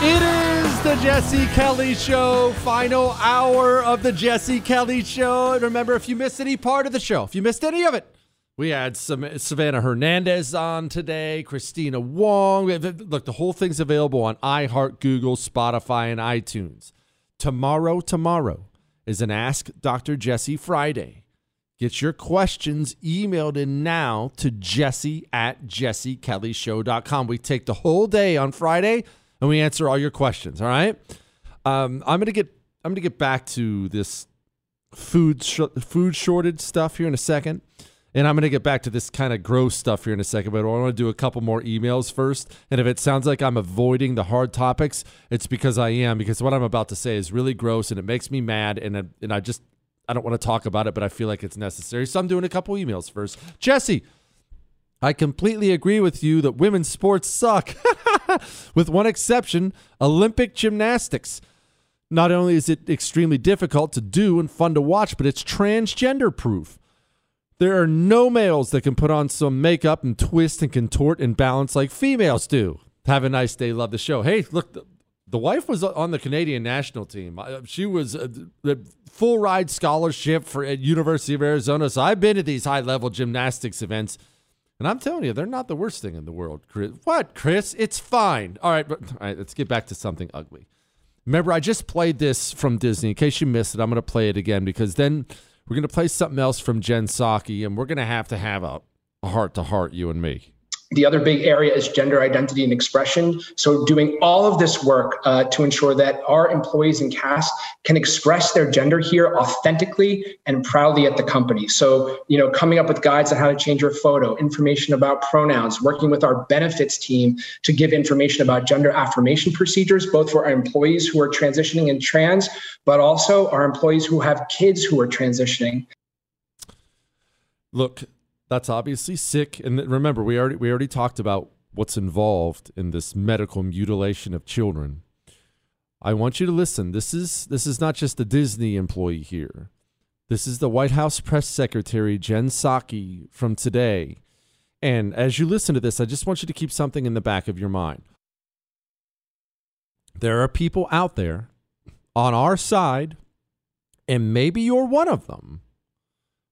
It is the Jesse Kelly Show, final hour of the Jesse Kelly Show. And remember, if you missed any part of the show, if you missed any of it, we had some Savannah Hernandez on today, Kristina Wong. Look, the whole thing's available on iHeart, Google, Spotify, and iTunes. Tomorrow, tomorrow is an Ask Dr. Jesse Friday. Get your questions emailed in now to jesse at jessekellyshow.com. We take the whole day on Friday and we answer all your questions. All right. Um, I'm gonna get I'm gonna get back to this food sh- food shortage stuff here in a second, and I'm gonna get back to this kind of gross stuff here in a second. But I want to do a couple more emails first. And if it sounds like I'm avoiding the hard topics, it's because I am. Because what I'm about to say is really gross and it makes me mad, and and I just I don't want to talk about it, but I feel like it's necessary. So I'm doing a couple emails first. Jesse, I completely agree with you that women's sports suck, with one exception Olympic gymnastics. Not only is it extremely difficult to do and fun to watch, but it's transgender proof. There are no males that can put on some makeup and twist and contort and balance like females do. Have a nice day. Love the show. Hey, look, the, the wife was on the Canadian national team. She was uh, a, a full ride scholarship for at University of Arizona. So I've been to these high level gymnastics events. And I'm telling you, they're not the worst thing in the world, Chris. What, Chris? It's fine. All right, but all right, let's get back to something ugly. Remember, I just played this from Disney. In case you missed it, I'm going to play it again because then we're going to play something else from Jen Psaki, and we're going to have to have a heart to heart, you and me. The other big area is gender identity and expression. So, doing all of this work uh, to ensure that our employees and cast can express their gender here authentically and proudly at the company. So, you know, coming up with guides on how to change your photo, information about pronouns, working with our benefits team to give information about gender affirmation procedures, both for our employees who are transitioning and trans, but also our employees who have kids who are transitioning. Look, that's obviously sick. And remember, we already we already talked about what's involved in this medical mutilation of children. I want you to listen. This is this is not just a Disney employee here. This is the White House press secretary Jen Psaki from today. And as you listen to this, I just want you to keep something in the back of your mind. There are people out there on our side, and maybe you're one of them,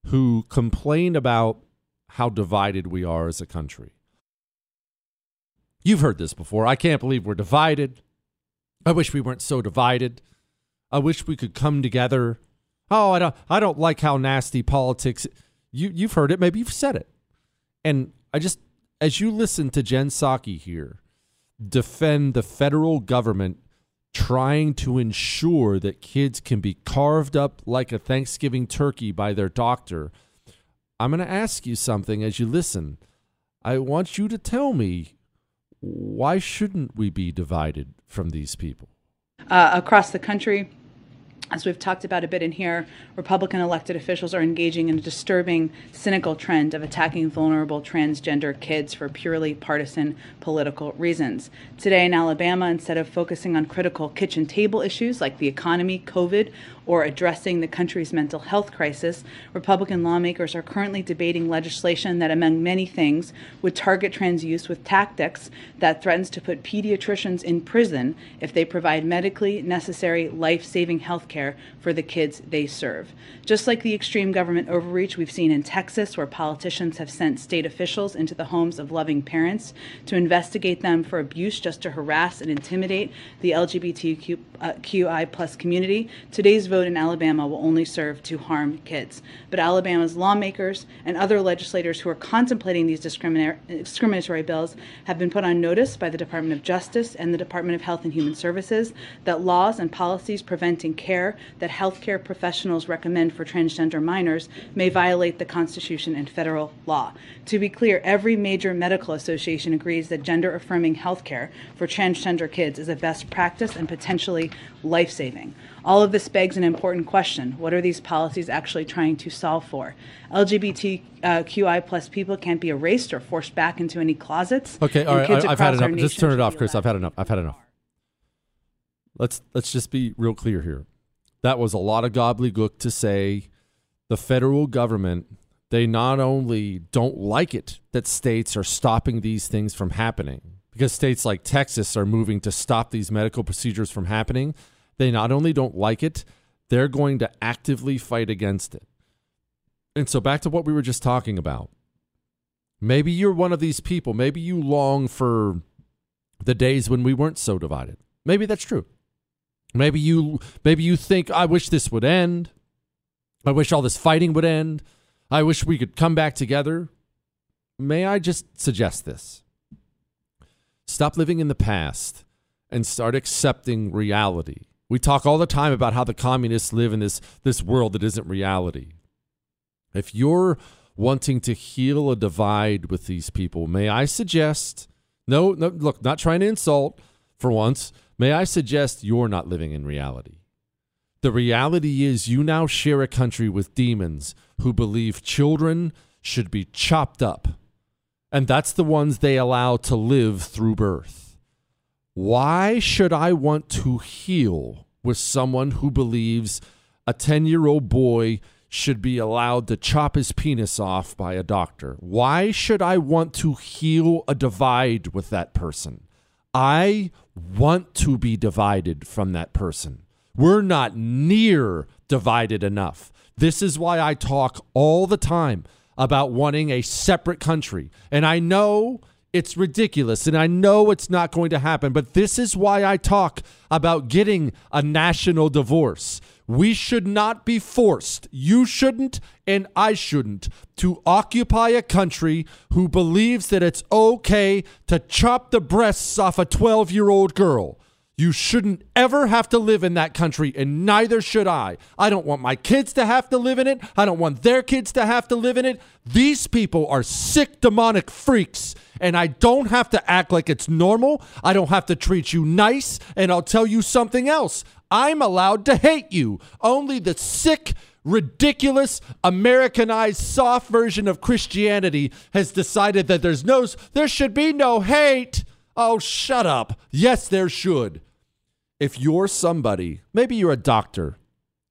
who complain about how divided we are as a country. You've heard this before. I can't believe we're divided. I wish we weren't so divided. I wish we could come together. Oh, I don't I don't like how nasty politics you you've heard it, maybe you've said it. And I just as you listen to Jen Psaki here defend the federal government trying to ensure that kids can be carved up like a Thanksgiving turkey by their doctor, I'm going to ask you something as you listen. I want you to tell me why shouldn't we be divided from these people? Uh, across the country, as we've talked about a bit in here, Republican elected officials are engaging in a disturbing, cynical trend of attacking vulnerable transgender kids for purely partisan political reasons. Today in Alabama, instead of focusing on critical kitchen table issues like the economy, COVID, or addressing the country's mental health crisis, Republican lawmakers are currently debating legislation that, among many things, would target trans youth with tactics that threatens to put pediatricians in prison if they provide medically necessary life saving health care for the kids they serve. Just like the extreme government overreach we've seen in Texas, where politicians have sent state officials into the homes of loving parents to investigate them for abuse just to harass and intimidate the LGBTQI uh, plus community, today's vote vote in Alabama will only serve to harm kids. But Alabama's lawmakers and other legislators who are contemplating these discriminatory bills have been put on notice by the Department of Justice and the Department of Health and Human Services that laws and policies preventing care that healthcare professionals recommend for transgender minors may violate the Constitution and federal law. To be clear, every major medical association agrees that gender affirming healthcare for transgender kids is a best practice and potentially life saving. All of this begs an important question. What are these policies actually trying to solve for? LGBTQI plus people can't be erased or forced back into any closets. Okay, all right, I, I've had enough. Just turn it off, Chris. I've had enough. I've had enough. Let's let's just be real clear here. That was a lot of gobbledygook to say the federal government they not only don't like it that states are stopping these things from happening because states like Texas are moving to stop these medical procedures from happening they not only don't like it, they're going to actively fight against it. And so, back to what we were just talking about. Maybe you're one of these people. Maybe you long for the days when we weren't so divided. Maybe that's true. Maybe you maybe you think I wish this would end. I wish all this fighting would end. I wish we could come back together. May I just suggest this? Stop living in the past and start accepting reality. We talk all the time about how the communists live in this, this world that isn't reality. If you're wanting to heal a divide with these people, may I suggest no, no, look, not trying to insult for once. May I suggest you're not living in reality? The reality is you now share a country with demons who believe children should be chopped up. And that's the ones they allow to live through birth. Why should I want to heal with someone who believes a 10 year old boy should be allowed to chop his penis off by a doctor? Why should I want to heal a divide with that person? I want to be divided from that person. We're not near divided enough. This is why I talk all the time about wanting a separate country. And I know it's ridiculous, and I know it's not going to happen, but this is why I talk about getting a national divorce. We should not be forced, you shouldn't, and I shouldn't, to occupy a country who believes that it's okay to chop the breasts off a 12 year old girl. You shouldn't ever have to live in that country, and neither should I. I don't want my kids to have to live in it. I don't want their kids to have to live in it. These people are sick, demonic freaks, and I don't have to act like it's normal. I don't have to treat you nice, and I'll tell you something else. I'm allowed to hate you. Only the sick, ridiculous Americanized soft version of Christianity has decided that there's no there should be no hate. Oh, shut up. Yes, there should. If you're somebody, maybe you're a doctor,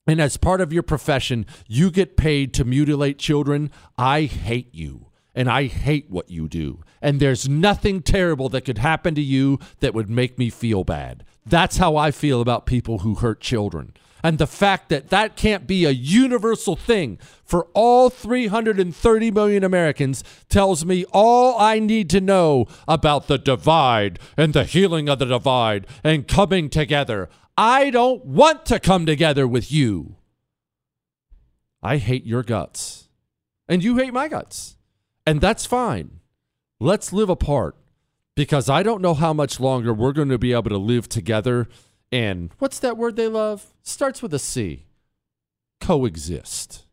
and as part of your profession, you get paid to mutilate children, I hate you. And I hate what you do. And there's nothing terrible that could happen to you that would make me feel bad. That's how I feel about people who hurt children. And the fact that that can't be a universal thing for all 330 million Americans tells me all I need to know about the divide and the healing of the divide and coming together. I don't want to come together with you. I hate your guts. And you hate my guts. And that's fine. Let's live apart because I don't know how much longer we're going to be able to live together and what's that word they love? Starts with a C. Coexist.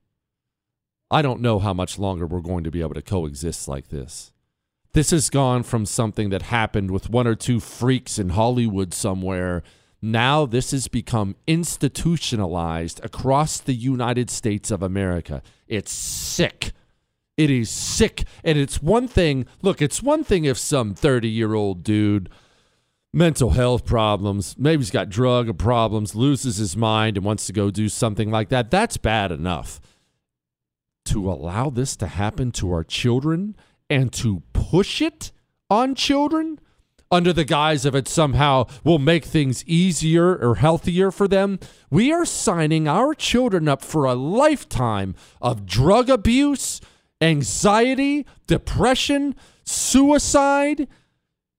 I don't know how much longer we're going to be able to coexist like this. This has gone from something that happened with one or two freaks in Hollywood somewhere. Now this has become institutionalized across the United States of America. It's sick. It is sick. And it's one thing, look, it's one thing if some 30 year old dude mental health problems, maybe he's got drug problems, loses his mind and wants to go do something like that, that's bad enough. To allow this to happen to our children and to push it on children under the guise of it somehow will make things easier or healthier for them, we are signing our children up for a lifetime of drug abuse, anxiety, depression, suicide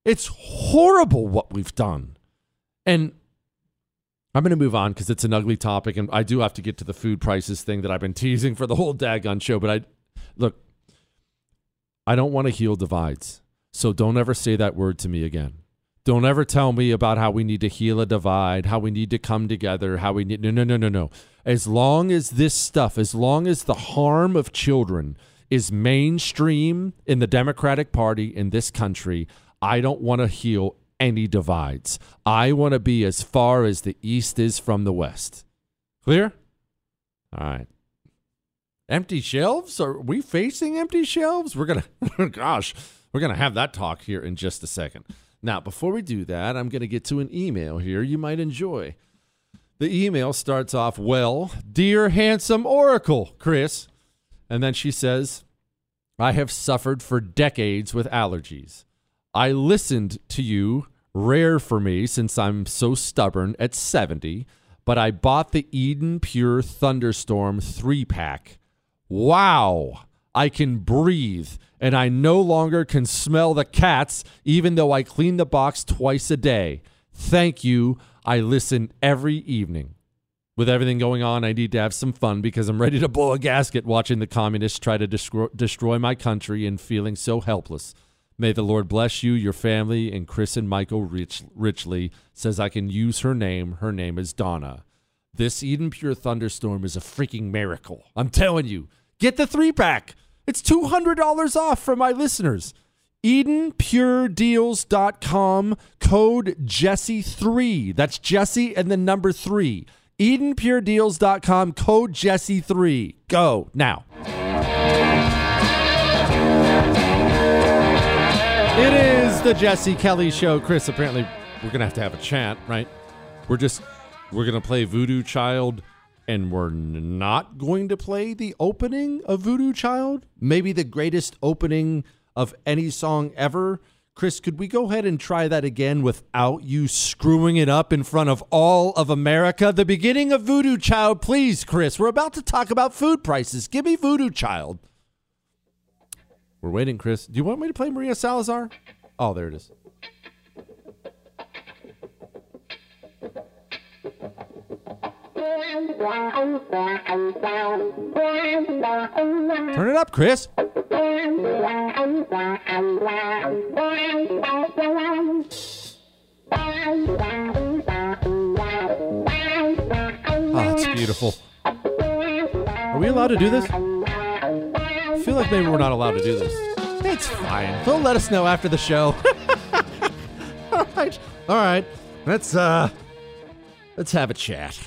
it's horrible what we've done. And I'm going to move on because it's an ugly topic, and I do have to get to the food prices thing that I've been teasing for the whole daggone show. But I look, I don't want to heal divides, so don't ever say that word to me again. Don't ever tell me about how we need to heal a divide, how we need to come together, how we need. No, no, no, no, no. As long as this stuff, as long as the harm of children is mainstream in the Democratic Party in this country, I don't want to heal any divides. I want to be as far as the East is from the West. Clear? All right. Empty shelves? Are we facing empty shelves? We're going to, gosh, we're going to have that talk here in just a second. Now, before we do that, I'm going to get to an email here you might enjoy. The email starts off, Well, dear handsome Oracle, Chris. And then she says, I have suffered for decades with allergies. I listened to you, rare for me since I'm so stubborn, at 70, but I bought the Eden Pure Thunderstorm 3 pack. Wow! I can breathe, and I no longer can smell the cats, even though I clean the box twice a day. Thank you. I listen every evening. With everything going on, I need to have some fun because I'm ready to blow a gasket watching the communists try to destroy, destroy my country and feeling so helpless. May the Lord bless you, your family, and Chris and Michael Rich, richly. Says I can use her name. Her name is Donna. This Eden Pure Thunderstorm is a freaking miracle. I'm telling you. Get the three pack. It's $200 off for my listeners. EdenPureDeals.com, code Jesse3. That's Jesse and the number three. EdenPureDeals.com, code Jesse3. Go now. It is the Jesse Kelly Show. Chris, apparently we're to have to have a chat, right? We're just, we're to play Voodoo Child and we're not going to play the opening of Voodoo Child? Maybe the greatest opening of any song ever. Chris, could we go ahead and try that again without you screwing it up in front of all of America? The beginning of Voodoo Child, please, Chris. We're about to talk about food prices. Give me Voodoo Child. We're waiting, Chris. Do you want me to play Maria Salazar? Oh, there it is. Turn it up, Chris. Oh, it's beautiful. Are we allowed to do this? Feel like maybe we're not allowed to do this. It's fine. They'll let us know after the show. all right. All right. Let's uh let's have a chat.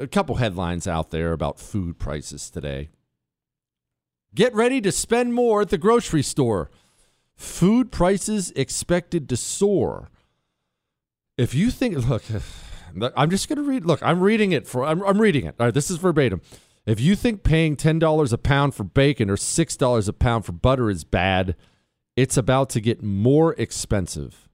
a couple headlines out there about food prices today. Get ready to spend more at the grocery store. Food prices expected to soar. If you think, look, I'm just going to read. Look, I'm reading it for. I'm, I'm reading it. All right, this is verbatim. If you think paying ten dollars a pound for bacon or six dollars a pound for butter is bad, it's about to get more expensive.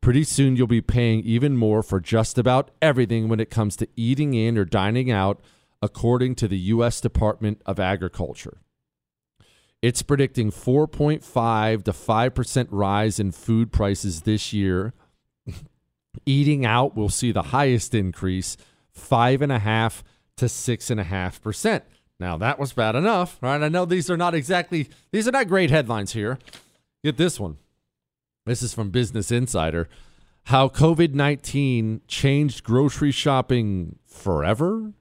Pretty soon, you'll be paying even more for just about everything when it comes to eating in or dining out, according to the U.S. Department of Agriculture. It's predicting 4.5 to 5% rise in food prices this year. Eating out will see the highest increase, 5.5 to 6.5%. Now, that was bad enough, right? I know these are not exactly, these are not great headlines here. Get this one. This is from Business Insider. How COVID 19 changed grocery shopping forever?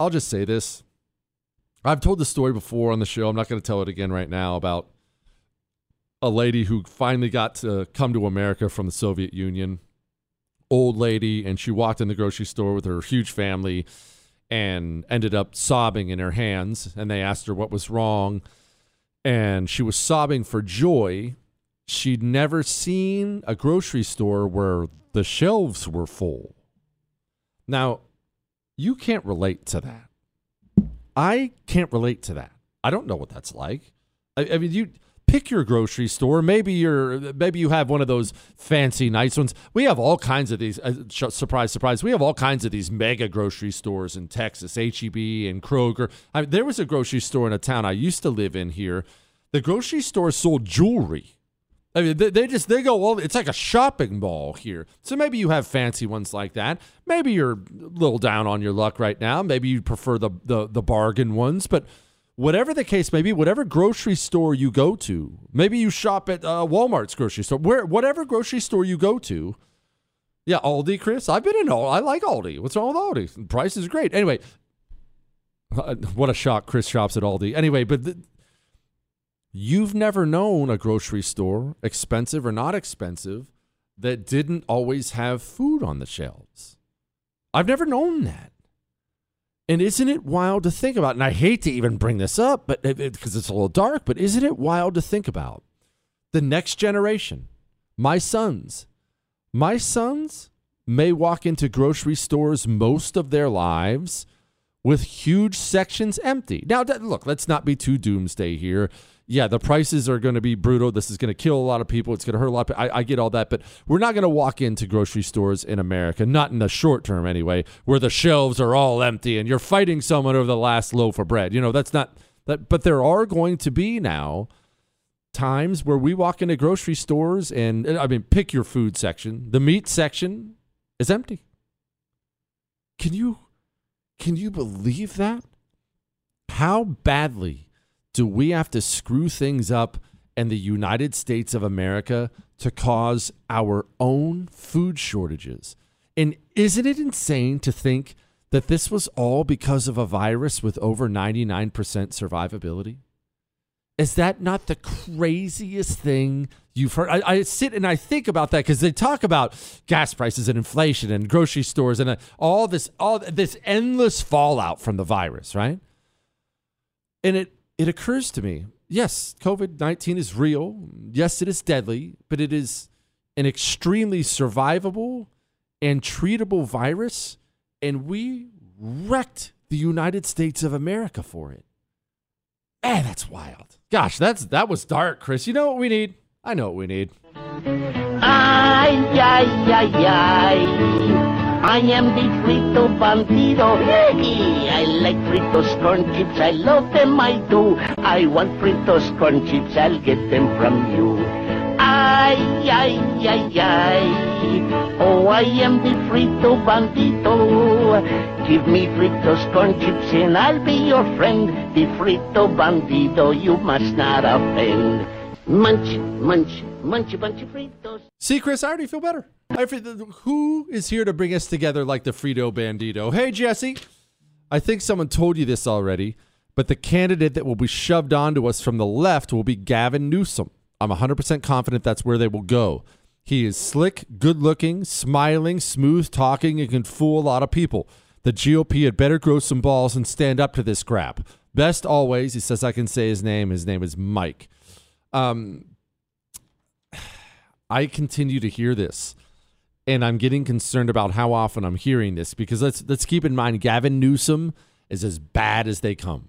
I'll just say this. I've told the story before on the show. I'm not going to tell it again right now about a lady who finally got to come to America from the Soviet Union. Old lady, and she walked in the grocery store with her huge family and ended up sobbing in her hands. And they asked her what was wrong and she was sobbing for joy. She'd never seen a grocery store where the shelves were full. Now, you can't relate to that. I can't relate to that. I don't know what that's like. I, I mean, you pick your grocery store. Maybe you're maybe you have one of those fancy nice ones. We have all kinds of these. Uh, surprise, surprise. We have all kinds of these mega grocery stores in Texas, HEB and Kroger. I there was a grocery store in a town I used to live in here. The grocery store sold jewelry. I mean, they, they just they go well. It's like a shopping mall here. So maybe you have fancy ones like that. Maybe you're a little down on your luck right now. Maybe you prefer the the, the bargain ones, but whatever the case may be, whatever grocery store you go to, maybe you shop at uh, Walmart's grocery store, where whatever grocery store you go to. Yeah, Aldi, Chris. I've been in Aldi. I like Aldi. What's wrong with Aldi? Price is great. Anyway, what a shock. Chris shops at Aldi. Anyway, but you've never known a grocery store, expensive or not expensive, that didn't always have food on the shelves. I've never known that. And isn't it wild to think about? And I hate to even bring this up, but because it, it's a little dark, but isn't it wild to think about the next generation, my sons, my sons may walk into grocery stores most of their lives with huge sections empty. Now, look, let's not be too doomsday here yeah, the prices are going to be brutal. This is going to kill a lot of people. It's going to hurt a lot. Of, I, I get all that, but we're not going to walk into grocery stores in America, not in the short term anyway, where the shelves are all empty and you're fighting someone over the last loaf of bread. You know, that's not that. But there are going to be now times where we walk into grocery stores and I mean, pick your food section. The meat section is empty. Can you can you believe that? How badly do we have to screw things up in the United States of America to cause our own food shortages? And isn't it insane to think that this was all because of a virus with over 99% survivability? Is that not the craziest thing you've heard? I, I sit and I think about that because they talk about gas prices and inflation and grocery stores and uh, all this, all this endless fallout from the virus, right? And it it occurs to me yes, COVID 19 is real. Yes, it is deadly, but it is an extremely survivable and treatable virus. And we wrecked the United States of America for it. Man, that's wild. Gosh, that's that was dark, Chris. You know what we need? I know what we need. I am the frito bandito. bandido. I like fritos corn chips. I love them, I do. I want fritos corn chips. I'll get them from you. Ay, ay, ay, ay. Oh, I am the frito bandito. Give me fritos corn chips and I'll be your friend. The frito bandito, you must not offend. Munch, munch, munch a bunch of fritos. See, Chris, I already feel better. Who is here to bring us together like the Frito Bandito? Hey, Jesse. I think someone told you this already, but the candidate that will be shoved onto us from the left will be Gavin Newsom. I'm 100% confident that's where they will go. He is slick, good looking, smiling, smooth talking, and can fool a lot of people. The GOP had better grow some balls and stand up to this crap. Best always, he says I can say his name. His name is Mike. Um, I continue to hear this, and I'm getting concerned about how often I'm hearing this because let's let's keep in mind Gavin Newsom is as bad as they come.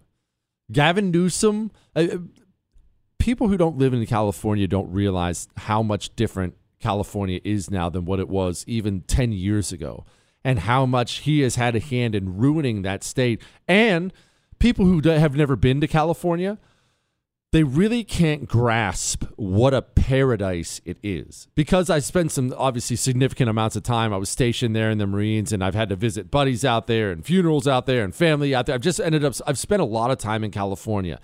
Gavin Newsom, uh, people who don't live in California don't realize how much different California is now than what it was even 10 years ago, and how much he has had a hand in ruining that state. And people who have never been to California, they really can't grasp what a paradise it is. Because I spent some obviously significant amounts of time. I was stationed there in the Marines and I've had to visit buddies out there and funerals out there and family out there. I've just ended up, I've spent a lot of time in California.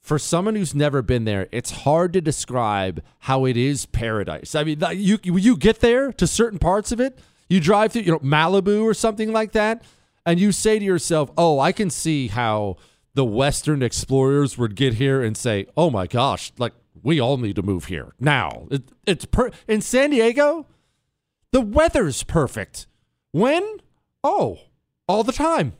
For someone who's never been there, it's hard to describe how it is paradise. I mean, you you get there to certain parts of it, you drive through, you know, Malibu or something like that, and you say to yourself, "Oh, I can see how the Western explorers would get here and say, "Oh my gosh, like we all need to move here now." It, it's per- in San Diego. The weather's perfect. When? Oh, all the time.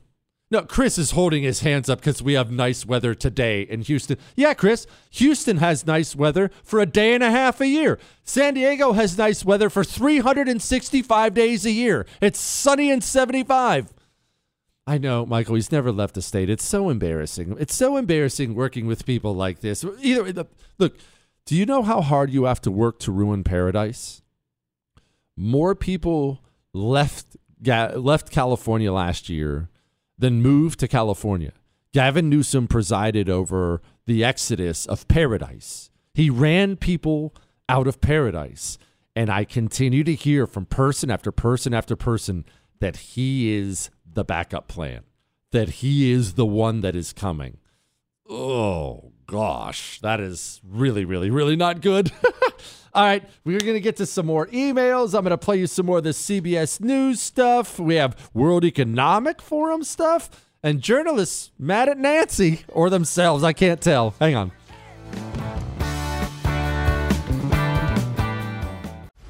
No, Chris is holding his hands up because we have nice weather today in Houston. Yeah, Chris, Houston has nice weather for a day and a half a year. San Diego has nice weather for 365 days a year. It's sunny and 75. I know, Michael. He's never left the state. It's so embarrassing. It's so embarrassing working with people like this. Either look, do you know how hard you have to work to ruin paradise? More people left left California last year than moved to California. Gavin Newsom presided over the exodus of paradise. He ran people out of paradise. And I continue to hear from person after person after person that he is the backup plan, that he is the one that is coming. Oh, gosh, that is really, really, really not good. All right, we're going to get to some more emails. I'm going to play you some more of the CBS News stuff. We have World Economic Forum stuff and journalists mad at Nancy or themselves. I can't tell. Hang on.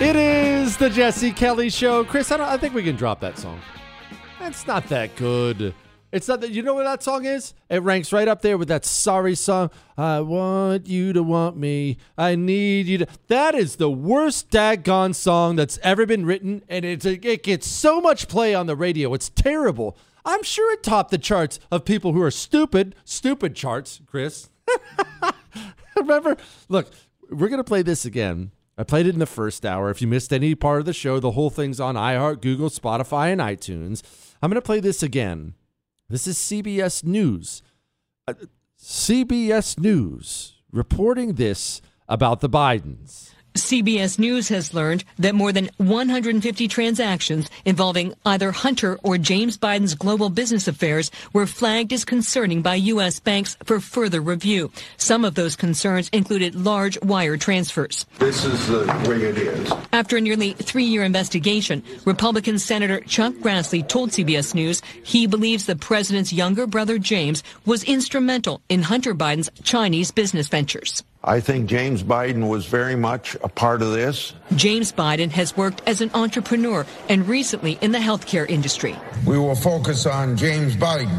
It is the Jesse Kelly Show. Chris, I, I think we can drop that song. That's not that good. It's not that. You know what that song is? It ranks right up there with that sorry song. I want you to want me. I need you to. That is the worst daggone song that's ever been written, and it's it gets so much play on the radio. It's terrible. I'm sure it topped the charts of people who are stupid. Stupid charts, Chris. Remember? Look, we're going to play this again. I played it in the first hour. If you missed any part of the show, the whole thing's on iHeart, Google, Spotify, and iTunes. I'm going to play this again. This is CBS News. Uh, CBS News reporting this about the Bidens. CBS News has learned that more than 150 transactions involving either Hunter or James Biden's global business affairs were flagged as concerning by U.S. banks for further review. Some of those concerns included large wire transfers. This is the way it is. After a nearly three year investigation, Republican Senator Chuck Grassley told CBS News he believes the president's younger brother James was instrumental in Hunter Biden's Chinese business ventures. I think James Biden was very much a part of this. James Biden has worked as an entrepreneur and recently in the healthcare industry. We will focus on James Biden,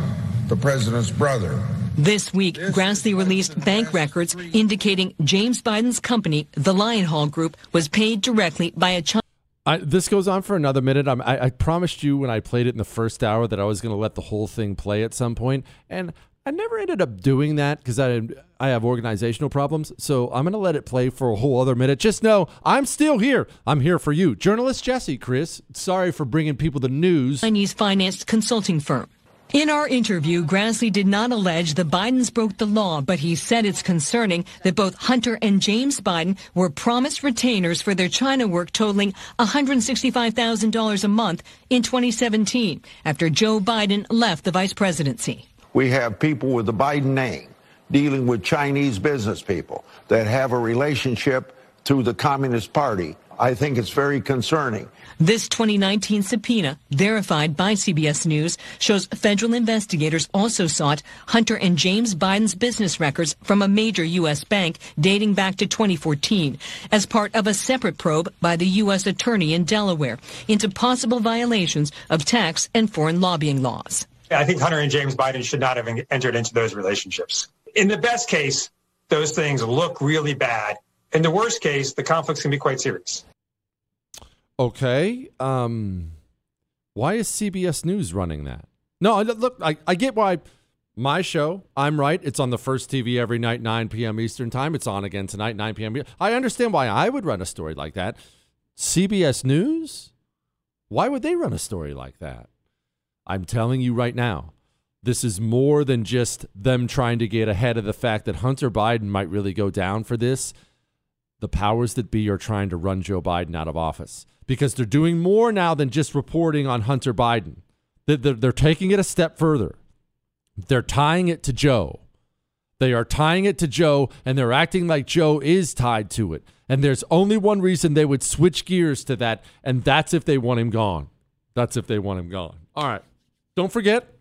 the president's brother. This week, Grassley released bank records indicating James Biden's company, the Lion Hall Group, was paid directly by a Chinese. I, this goes on for another minute. I'm, I, I promised you when I played it in the first hour that I was going to let the whole thing play at some point, and I never ended up doing that because I I have organizational problems. So I'm to let it play for a whole other minute. Just know I'm still here. I'm here for you, journalist Jesse. Chris, sorry for bringing people the news. Chinese financed consulting firm. In our interview, Grassley did not allege the Bidens broke the law, but he said it's concerning that both Hunter and James Biden were promised retainers for their China work totaling $165,000 a month in 2017 after Joe Biden left the vice presidency. We have people with the Biden name dealing with Chinese business people that have a relationship to the Communist Party. I think it's very concerning. This 2019 subpoena, verified by CBS News, shows federal investigators also sought Hunter and James Biden's business records from a major U.S. bank dating back to 2014 as part of a separate probe by the U.S. Attorney in Delaware into possible violations of tax and foreign lobbying laws. I think Hunter and James Biden should not have entered into those relationships. In the best case, those things look really bad. In the worst case, the conflicts can be quite serious. Okay. Um, why is CBS News running that? No, look, I, I get why my show, I'm right. It's on the first TV every night, 9 p.m. Eastern Time. It's on again tonight, 9 p.m. I understand why I would run a story like that. CBS News? Why would they run a story like that? I'm telling you right now, this is more than just them trying to get ahead of the fact that Hunter Biden might really go down for this. The powers that be are trying to run Joe Biden out of office because they're doing more now than just reporting on Hunter Biden. They're, taking it a step further. They're tying it to Joe. They are tying it to Joe, and they're acting like Joe is tied to it. And there's only one reason they would switch gears to that, and that's if they want him gone. That's if they want him gone. All right. Don't forget,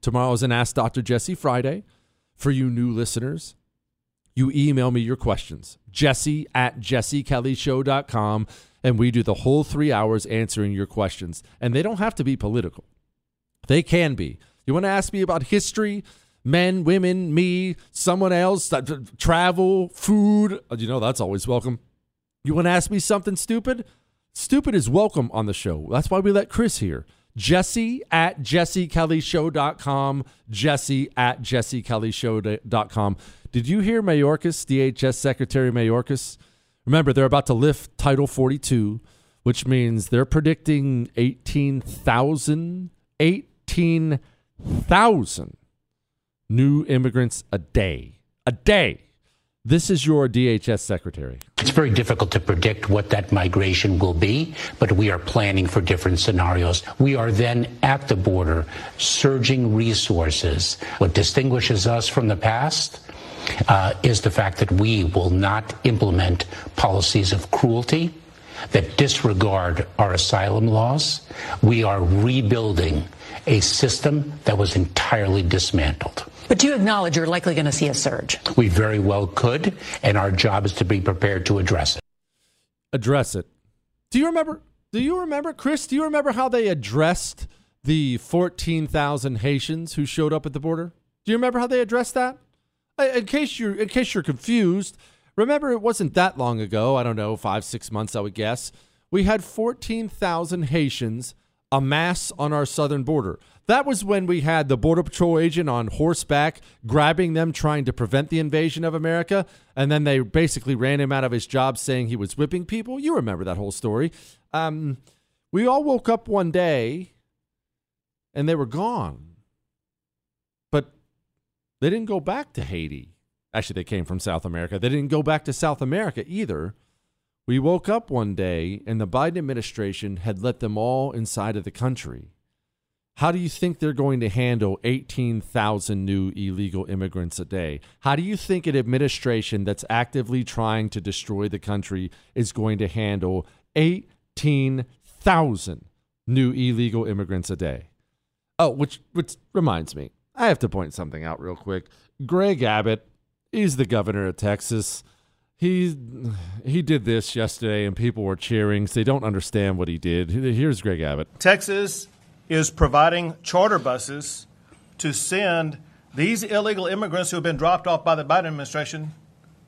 tomorrow is an Ask Dr. Jesse Friday for you new listeners. you email me your questions. Jesse at jessekellyshow.com. And we do the whole three hours answering your questions. And they don't have to be political, they can be. You want to ask me about history, men, women, me, someone else, travel, food? uh, You know, that's always welcome. You want to ask me something stupid? Stupid is welcome on the show. That's why we let Chris here. Jesse at jessekellyshow.com. Jesse at jessekellyshow.com. Did you hear Mayorkas, DHS Secretary Mayorkas? Remember, they're about to lift Title 42, which means they're predicting 18,000, 18,000 new immigrants a day. A day. This is your DHS secretary. It's very difficult to predict what that migration will be, but we are planning for different scenarios. We are then at the border surging resources. What distinguishes us from the past uh, is the fact that we will not implement policies of cruelty that disregard our asylum laws. We are rebuilding a system that was entirely dismantled. But do you acknowledge you're likely going to see a surge? We very well could, and our job is to be prepared to address it. Address it. Do you remember? Do you remember, Chris? Do you remember how they addressed the 14,000 Haitians who showed up at the border? Do you remember how they addressed that? In case you're in case you're confused, remember it wasn't that long ago. I don't know, five six months, I would guess. We had 14,000 Haitians amass on our southern border. That was when we had the Border Patrol agent on horseback grabbing them, trying to prevent the invasion of America. And then they basically ran him out of his job saying he was whipping people. You remember that whole story. Um, we all woke up one day and they were gone. But they didn't go back to Haiti. Actually, they came from South America. They didn't go back to South America either. We woke up one day and the Biden administration had let them all inside of the country. How do you think they're going to handle 18,000 new illegal immigrants a day? How do you think an administration that's actively trying to destroy the country is going to handle 18,000 new illegal immigrants a day? Oh, which which reminds me, I have to point something out real quick. Greg Abbott, he's the governor of Texas. He he did this yesterday and people were cheering. So they don't understand what he did. Here's Greg Abbott. Texas is providing charter buses to send these illegal immigrants who have been dropped off by the Biden administration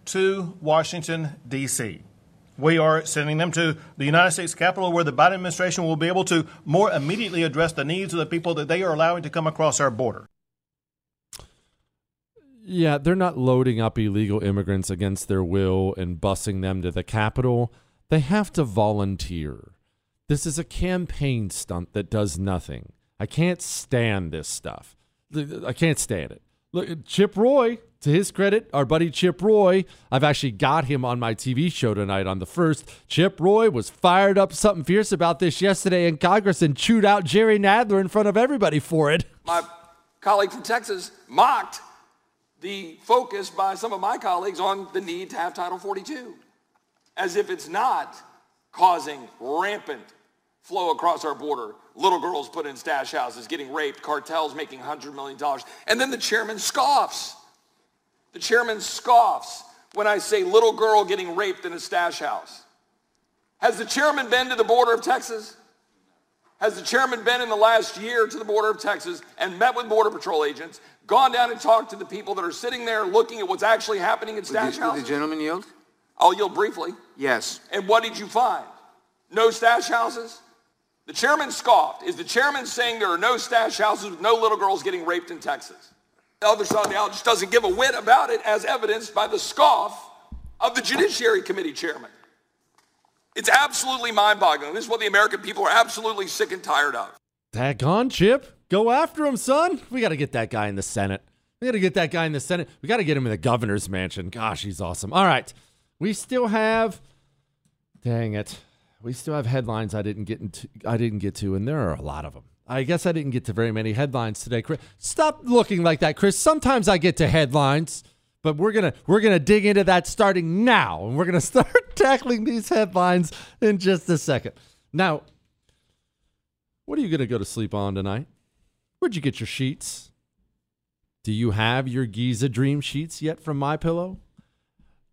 to Washington, D.C. We are sending them to the United States Capitol where the Biden administration will be able to more immediately address the needs of the people that they are allowing to come across our border. Yeah, they're not loading up illegal immigrants against their will and busing them to the Capitol. They have to volunteer. This is a campaign stunt that does nothing. I can't stand this stuff. I can't stand it. Look, Chip Roy, to his credit, our buddy Chip Roy, I've actually got him on my TV show tonight on the first. Chip Roy was fired up something fierce about this yesterday in Congress and chewed out Jerry Nadler in front of everybody for it. My colleague from Texas mocked the focus by some of my colleagues on the need to have Title 42, as if it's not causing rampant flow across our border. Little girls put in stash houses, getting raped, cartels making $100 million. And then the chairman scoffs. The chairman scoffs when I say little girl getting raped in a stash house. Has the chairman been to the border of Texas? Has the chairman been in the last year to the border of Texas and met with Border Patrol agents, gone down and talked to the people that are sitting there looking at what's actually happening in stash Would the, would houses? the gentleman yield? I'll yield briefly. Yes. And what did you find? No stash houses? The chairman scoffed. Is the chairman saying there are no stash houses with no little girls getting raped in Texas? The other side of the aisle just doesn't give a whit about it, as evidenced by the scoff of the Judiciary Committee chairman. It's absolutely mind boggling. This is what the American people are absolutely sick and tired of. That gone, Chip. Go after him, son. We got to get that guy in the Senate. We got to get that guy in the Senate. We got to get him in the governor's mansion. Gosh, he's awesome. All right. We still have Dang it. We still have headlines I didn't get into I didn't get to and there are a lot of them. I guess I didn't get to very many headlines today. Chris, stop looking like that, Chris. Sometimes I get to headlines, but we're going to we're going to dig into that starting now and we're going to start tackling these headlines in just a second. Now, what are you going to go to sleep on tonight? Where'd you get your sheets? Do you have your Giza Dream sheets yet from My Pillow?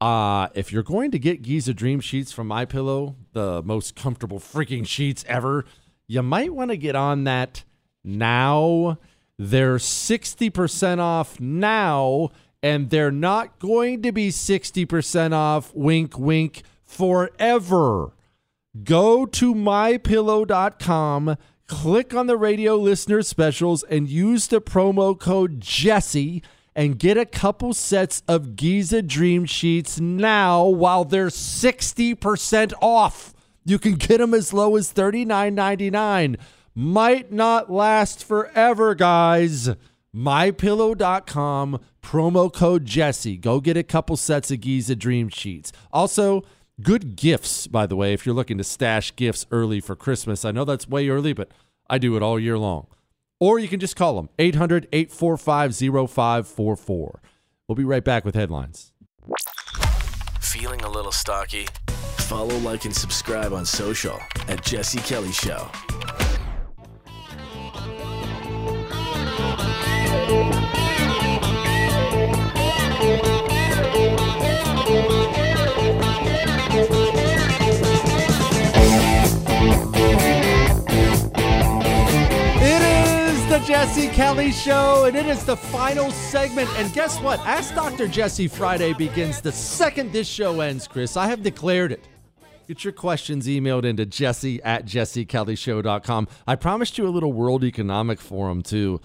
Uh, if you're going to get Giza Dream Sheets from My Pillow, the most comfortable freaking sheets ever, you might want to get on that now. They're 60% off now, and they're not going to be 60% off, wink, wink, forever. Go to mypillow.com, click on the radio listener specials, and use the promo code Jesse and get a couple sets of Giza Dream Sheets now while they're 60% off. You can get them as low as $39.99. Might not last forever, guys. MyPillow.com, promo code Jesse. Go get a couple sets of Giza Dream Sheets. Also, good gifts, by the way, if you're looking to stash gifts early for Christmas. I know that's way early, but I do it all year long. Or you can just call them 800 845 0544. We'll be right back with headlines. Feeling a little stocky? Follow, like, and subscribe on social at Jesse Kelly Show. Jesse Kelly Show, and it is the final segment. And guess what? Ask Dr. Jesse Friday begins the second this show ends, Chris. I have declared it. Get your questions emailed into jesse at jessekellyshow.com. I promised you a little World Economic Forum to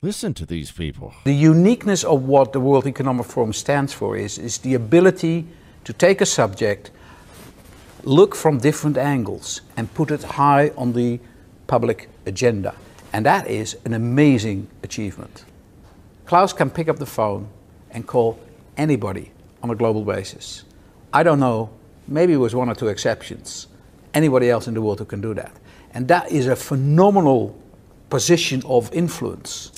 listen to these people. The uniqueness of what the World Economic Forum stands for is, is the ability to take a subject, look from different angles, and put it high on the public agenda. And that is an amazing achievement. Klaus can pick up the phone and call anybody on a global basis. I don't know, maybe with one or two exceptions, anybody else in the world who can do that. And that is a phenomenal position of influence.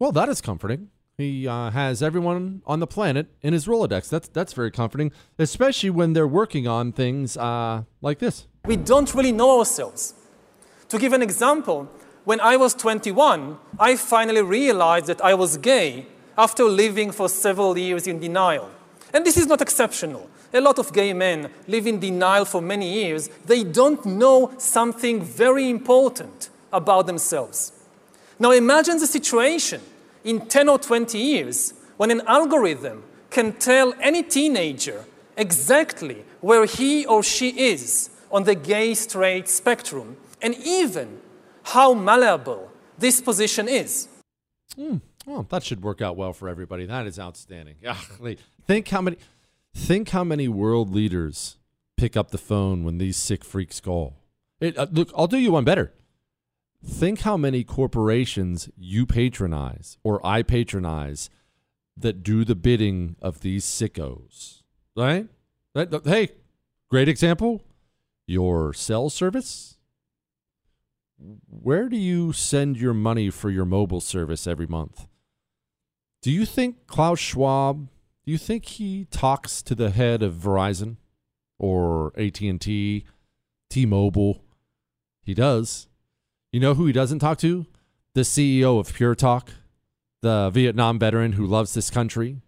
Well, that is comforting. He uh, has everyone on the planet in his Rolodex. That's that's very comforting, especially when they're working on things uh, like this. We don't really know ourselves. To give an example, when I was 21, I finally realized that I was gay after living for several years in denial. And this is not exceptional. A lot of gay men live in denial for many years. They don't know something very important about themselves. Now imagine the situation in 10 or 20 years when an algorithm can tell any teenager exactly where he or she is on the gay straight spectrum and even how malleable this position is. Well, that should work out well for everybody. That is outstanding. think how many think how many world leaders pick up the phone when these sick freaks call. It, uh, look, I'll do you one better. Think how many corporations you patronize or I patronize that do the bidding of these sickos. Right? Hey, great example. Your cell service. Where do you send your money for your mobile service every month? Do you think Klaus Schwab, do you think he talks to the head of Verizon or AT&T, T-Mobile? He does. You know who he doesn't talk to? The CEO of Pure Talk, the Vietnam veteran who loves this country.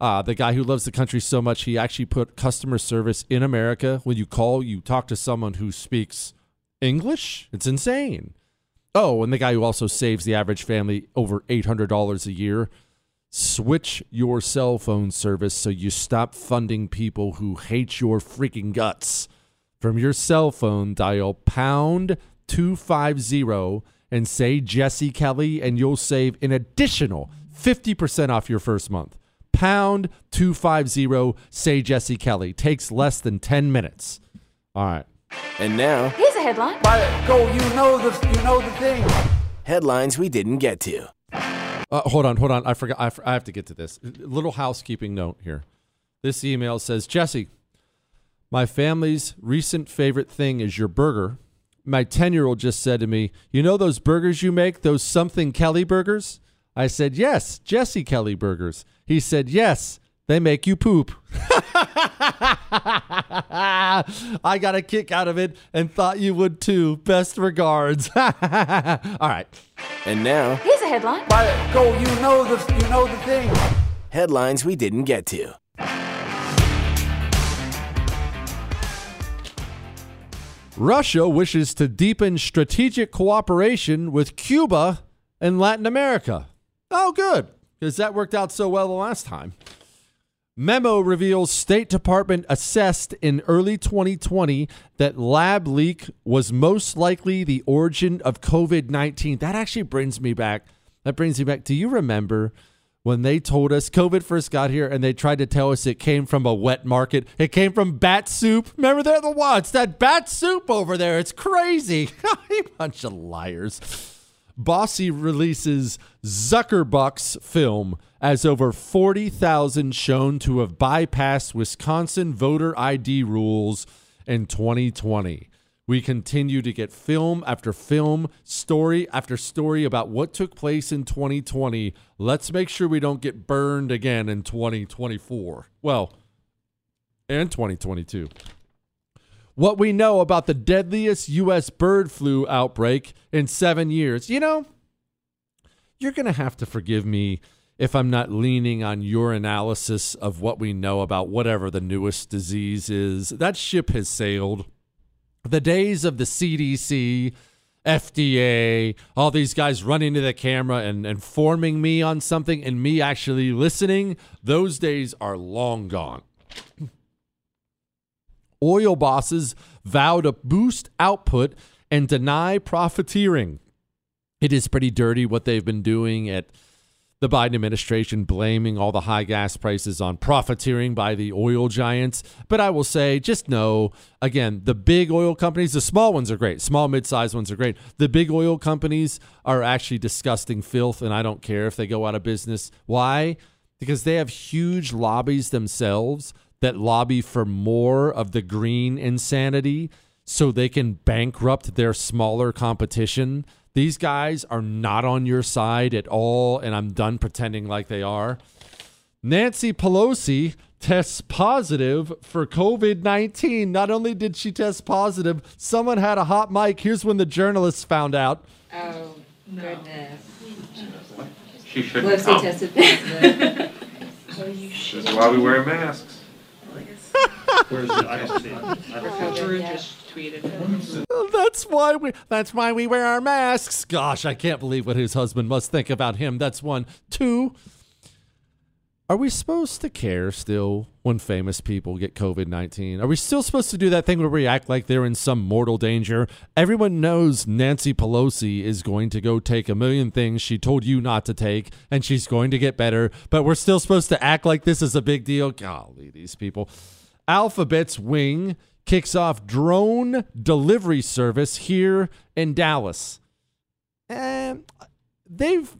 Uh, the guy who loves the country so much he actually put customer service in America. When you call, you talk to someone who speaks English. It's insane. Oh, and the guy who also saves the average family over $800 a year. Switch your cell phone service so you stop funding people who hate your freaking guts. From your cell phone, dial pound 250 and say Jesse Kelly, and you'll save an additional 50% off your first month. Pound 250, say Jesse Kelly. Takes less than 10 minutes. All right. And now, a headline. go, you know the you know the thing. headlines we didn't get to. Uh, hold on, hold on. I forgot. I have to get to this. Little housekeeping note here. This email says Jesse, my family's recent favorite thing is your burger. My 10 year old just said to me, You know those burgers you make, those something Kelly burgers? I said, Yes, Jesse Kelly burgers. He said, Yes, they make you poop. I got a kick out of it and thought you would too. Best regards. All right. And now here's a headline. By go, you know the you know the thing. Headlines we didn't get to. Russia wishes to deepen strategic cooperation with Cuba and Latin America. Oh, good, because that worked out so well the last time. Memo reveals State Department assessed in early 2020 that lab leak was most likely the origin of COVID 19. That actually brings me back. That brings me back. Do you remember when they told us COVID first got here and they tried to tell us it came from a wet market? It came from bat soup. Remember, they're the ones. That bat soup over there. It's crazy. a bunch of liars. Bossie releases Zuckerbucks film as over 40,000 shown to have bypassed Wisconsin voter ID rules in 2020. We continue to get film after film, story after story about what took place in 2020. Let's make sure we don't get burned again in 2024. Well, and 2022. What we know about the deadliest U.S. bird flu outbreak in seven years. You know, you're going to have to forgive me if I'm not leaning on your analysis of what we know about whatever the newest disease is. That ship has sailed. The days of the CDC, FDA, all these guys running to the camera and informing me on something and me actually listening, those days are long gone. Oil bosses vow to boost output and deny profiteering. It is pretty dirty what they've been doing at the Biden administration, blaming all the high gas prices on profiteering by the oil giants. But I will say, just know again, the big oil companies, the small ones are great, small, mid sized ones are great. The big oil companies are actually disgusting filth, and I don't care if they go out of business. Why? Because they have huge lobbies themselves that lobby for more of the green insanity so they can bankrupt their smaller competition. These guys are not on your side at all, and I'm done pretending like they are. Nancy Pelosi tests positive for COVID 19. Not only did she test positive, someone had a hot mic. Here's when the journalists found out. Oh, goodness. She shouldn't What come. tested positive? That's why we wear masks. Where's the, I don't see it. I don't see it. Drew just tweeted it. That's why we that's why we wear our masks. Gosh, I can't believe what his husband must think about him. That's one. Two. Are we supposed to care still when famous people get COVID 19? Are we still supposed to do that thing where we act like they're in some mortal danger? Everyone knows Nancy Pelosi is going to go take a million things she told you not to take, and she's going to get better, but we're still supposed to act like this is a big deal? Golly, these people. Alphabet's Wing kicks off drone delivery service here in Dallas. And they've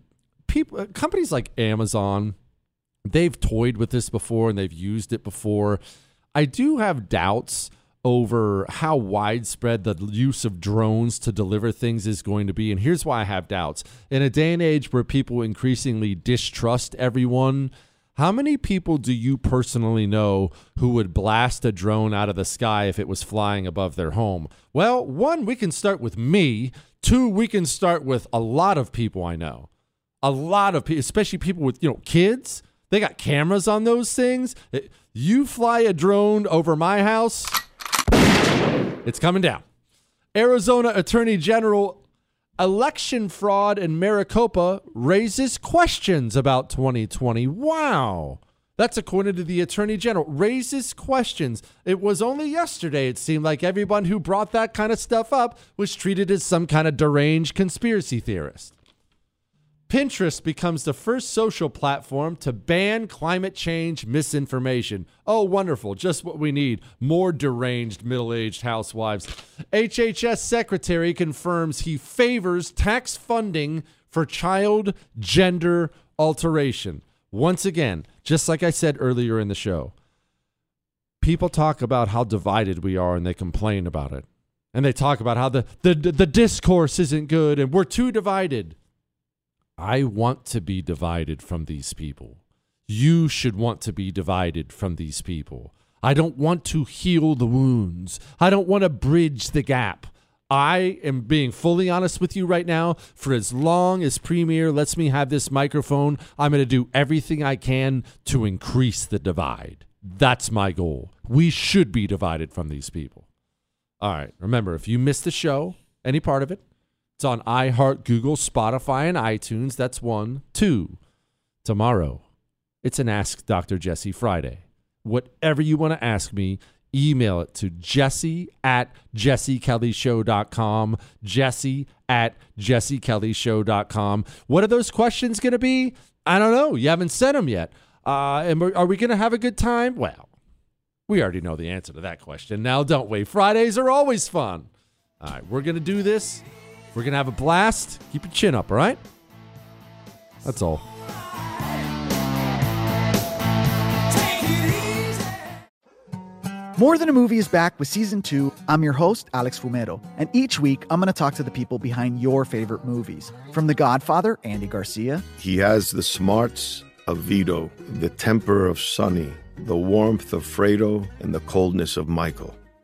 people companies like Amazon, they've toyed with this before and they've used it before. I do have doubts over how widespread the use of drones to deliver things is going to be. And here's why I have doubts. In a day and age where people increasingly distrust everyone, how many people do you personally know who would blast a drone out of the sky if it was flying above their home? Well, one, we can start with me. Two, we can start with a lot of people I know. A lot of people, especially people with, you know, kids. They got cameras on those things. Eh, you fly a drone over my house, it's coming down. Arizona Attorney General election fraud in Maricopa raises questions about 2020. Wow. That's according to the Attorney General. Raises questions. It was only yesterday, it seemed like everyone who brought that kind of stuff up was treated as some kind of deranged conspiracy theorist. Pinterest becomes the first social platform to ban climate change misinformation. Oh, wonderful. Just what we need. More deranged middle aged housewives. HHS secretary confirms he favors tax funding for child gender alteration. Once again, just like I said earlier in the show, people talk about how divided we are and they complain about it. And they talk about how the, the, the discourse isn't good and we're too divided. I want to be divided from these people. You should want to be divided from these people. I don't want to heal the wounds. I don't want to bridge the gap. I am being fully honest with you right now. For as long as Premiere lets me have this microphone, I'm going to do everything I can to increase the divide. That's my goal. We should be divided from these people. All right. Remember, if you missed the show, any part of it, it's on iHeart, Google, Spotify, and iTunes. That's one. Two, tomorrow, it's an Ask Dr. Jesse Friday. Whatever you want to ask me, email it to jesse at jessekellyshow.com. Jesse at jessekellyshow.com. What are those questions going to be? I don't know. You haven't sent them yet. Uh, and are we going to have a good time? Well, we already know the answer to that question. Now, don't we? Fridays are always fun. All right, we're going to do this. We're going to have a blast. Keep your chin up, all right? That's all. More Than a Movie is back with season two. I'm your host, Alex Fumero, and each week I'm going to talk to the people behind your favorite movies. From The Godfather, Andy Garcia, He has the smarts of Vito, the temper of Sonny, the warmth of Fredo, and the coldness of Michael.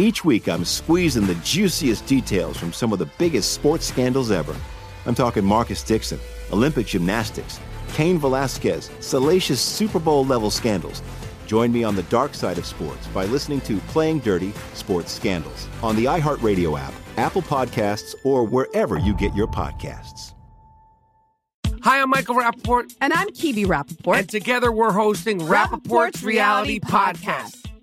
Each week, I'm squeezing the juiciest details from some of the biggest sports scandals ever. I'm talking Marcus Dixon, Olympic gymnastics, Cain Velasquez, salacious Super Bowl level scandals. Join me on the dark side of sports by listening to Playing Dirty Sports Scandals on the iHeartRadio app, Apple Podcasts, or wherever you get your podcasts. Hi, I'm Michael Rapaport. And I'm Kebe Rapaport. And together we're hosting Rapaport's Reality Podcast.